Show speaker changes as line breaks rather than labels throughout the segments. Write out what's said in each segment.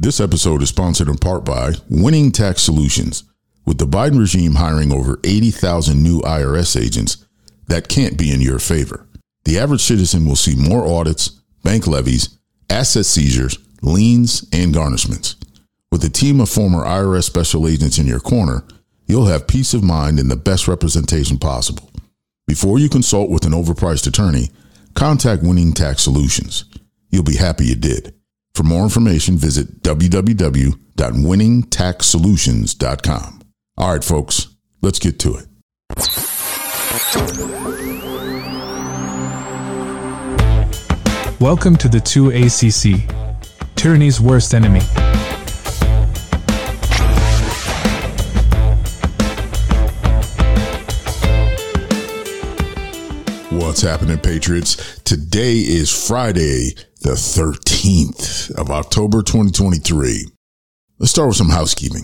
This episode is sponsored in part by Winning Tax Solutions. With the Biden regime hiring over 80,000 new IRS agents, that can't be in your favor. The average citizen will see more audits, bank levies, asset seizures, liens, and garnishments. With a team of former IRS special agents in your corner, you'll have peace of mind and the best representation possible. Before you consult with an overpriced attorney, contact Winning Tax Solutions. You'll be happy you did. For more information, visit www.winningtaxsolutions.com. All right, folks, let's get to it.
Welcome to the 2ACC, Tyranny's Worst Enemy.
What's happening, Patriots? Today is Friday, the 13th of October 2023. Let's start with some housekeeping.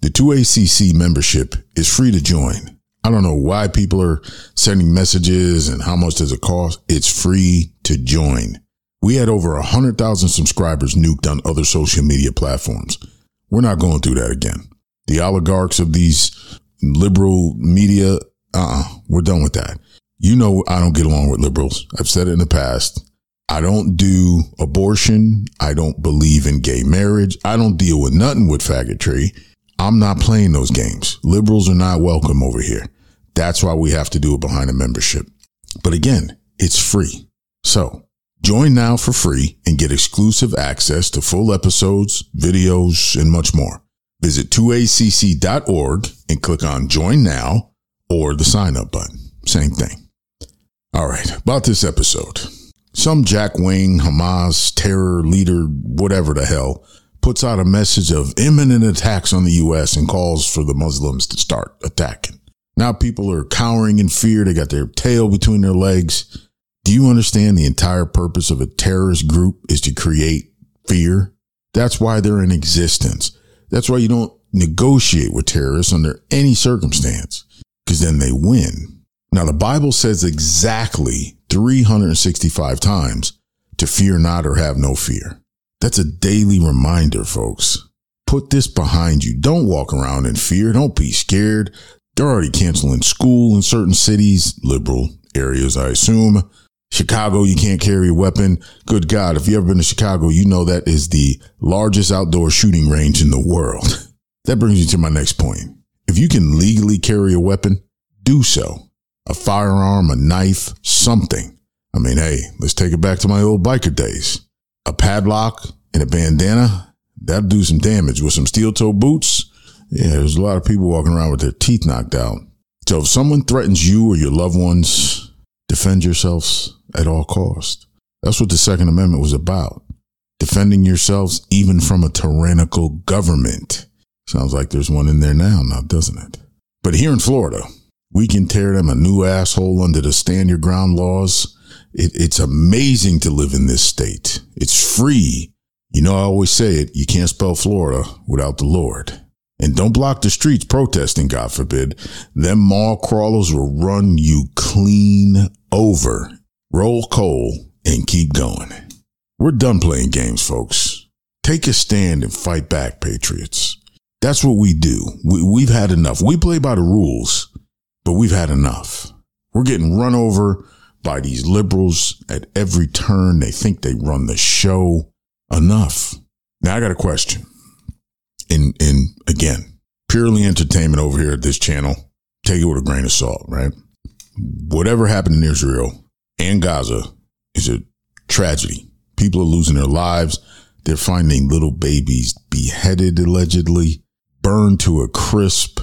The 2ACC membership is free to join. I don't know why people are sending messages and how much does it cost. It's free to join. We had over 100,000 subscribers nuked on other social media platforms. We're not going through that again. The oligarchs of these liberal media, uh-uh, we're done with that. You know, I don't get along with liberals. I've said it in the past. I don't do abortion. I don't believe in gay marriage. I don't deal with nothing with faggotry. I'm not playing those games. Liberals are not welcome over here. That's why we have to do it behind a membership. But again, it's free. So join now for free and get exclusive access to full episodes, videos, and much more. Visit 2acc.org and click on join now or the sign up button. Same thing. All right. About this episode some jackwing Hamas terror leader, whatever the hell, puts out a message of imminent attacks on the U.S. and calls for the Muslims to start attacking. Now people are cowering in fear. They got their tail between their legs. Do you understand the entire purpose of a terrorist group is to create fear? That's why they're in existence. That's why you don't negotiate with terrorists under any circumstance because then they win. Now the Bible says exactly 365 times to fear not or have no fear. That's a daily reminder, folks. Put this behind you. Don't walk around in fear. Don't be scared. They're already canceling school in certain cities, liberal areas, I assume. Chicago, you can't carry a weapon. Good God, if you've ever been to Chicago, you know that is the largest outdoor shooting range in the world. That brings you to my next point. If you can legally carry a weapon, do so a firearm, a knife, something. I mean, hey, let's take it back to my old biker days. A padlock and a bandana, that'll do some damage. With some steel toe boots, yeah, there's a lot of people walking around with their teeth knocked out. So if someone threatens you or your loved ones, defend yourselves at all costs. That's what the Second Amendment was about. Defending yourselves even from a tyrannical government. Sounds like there's one in there now, now doesn't it? But here in Florida, we can tear them a new asshole under the stand your ground laws. It, it's amazing to live in this state. It's free. You know, I always say it. You can't spell Florida without the Lord. And don't block the streets protesting, God forbid. Them mall crawlers will run you clean over. Roll coal and keep going. We're done playing games, folks. Take a stand and fight back, patriots. That's what we do. We, we've had enough. We play by the rules but we've had enough. We're getting run over by these liberals at every turn. They think they run the show. Enough. Now I got a question. And, and again, purely entertainment over here at this channel. Take it with a grain of salt, right? Whatever happened in Israel and Gaza is a tragedy. People are losing their lives. They're finding little babies beheaded allegedly, burned to a crisp.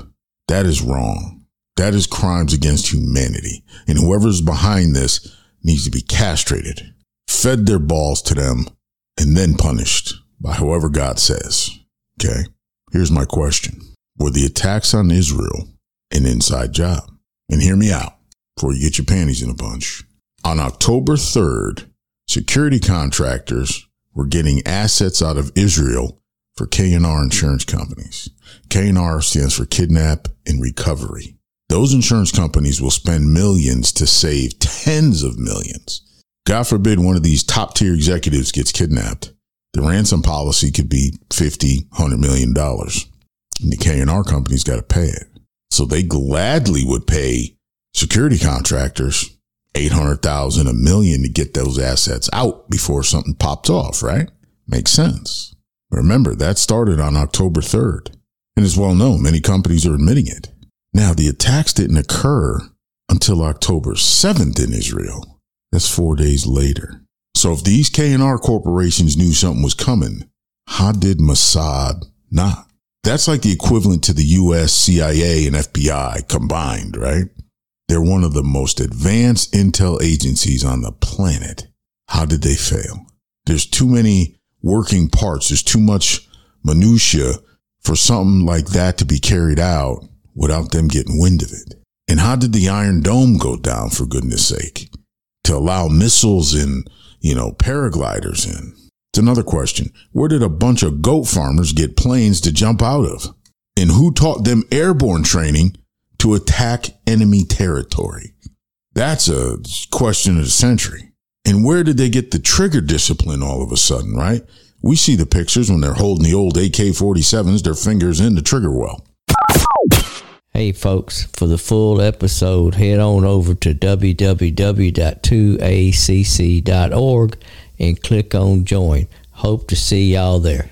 That is wrong. That is crimes against humanity. And whoever's behind this needs to be castrated, fed their balls to them, and then punished by whoever God says. Okay. Here's my question. Were the attacks on Israel an inside job? And hear me out before you get your panties in a bunch. On October 3rd, security contractors were getting assets out of Israel for K&R insurance companies. K&R stands for kidnap and recovery. Those insurance companies will spend millions to save tens of millions. God forbid one of these top tier executives gets kidnapped. The ransom policy could be 50, 100 million dollars. And the K&R company's got to pay it. So they gladly would pay security contractors 800,000 a million to get those assets out before something popped off, right? Makes sense. Remember, that started on October 3rd. And it's well known, many companies are admitting it. Now, the attacks didn't occur until October 7th in Israel. That's four days later. So if these K&R corporations knew something was coming, how did Mossad not? That's like the equivalent to the US, CIA, and FBI combined, right? They're one of the most advanced intel agencies on the planet. How did they fail? There's too many working parts. There's too much minutia for something like that to be carried out without them getting wind of it. And how did the Iron Dome go down for goodness sake? To allow missiles and, you know, paragliders in. It's another question. Where did a bunch of goat farmers get planes to jump out of? And who taught them airborne training to attack enemy territory? That's a question of the century. And where did they get the trigger discipline all of a sudden, right? We see the pictures when they're holding the old AK 47s, their fingers in the trigger well.
Hey, folks, for the full episode, head on over to www.2acc.org and click on join. Hope to see y'all there.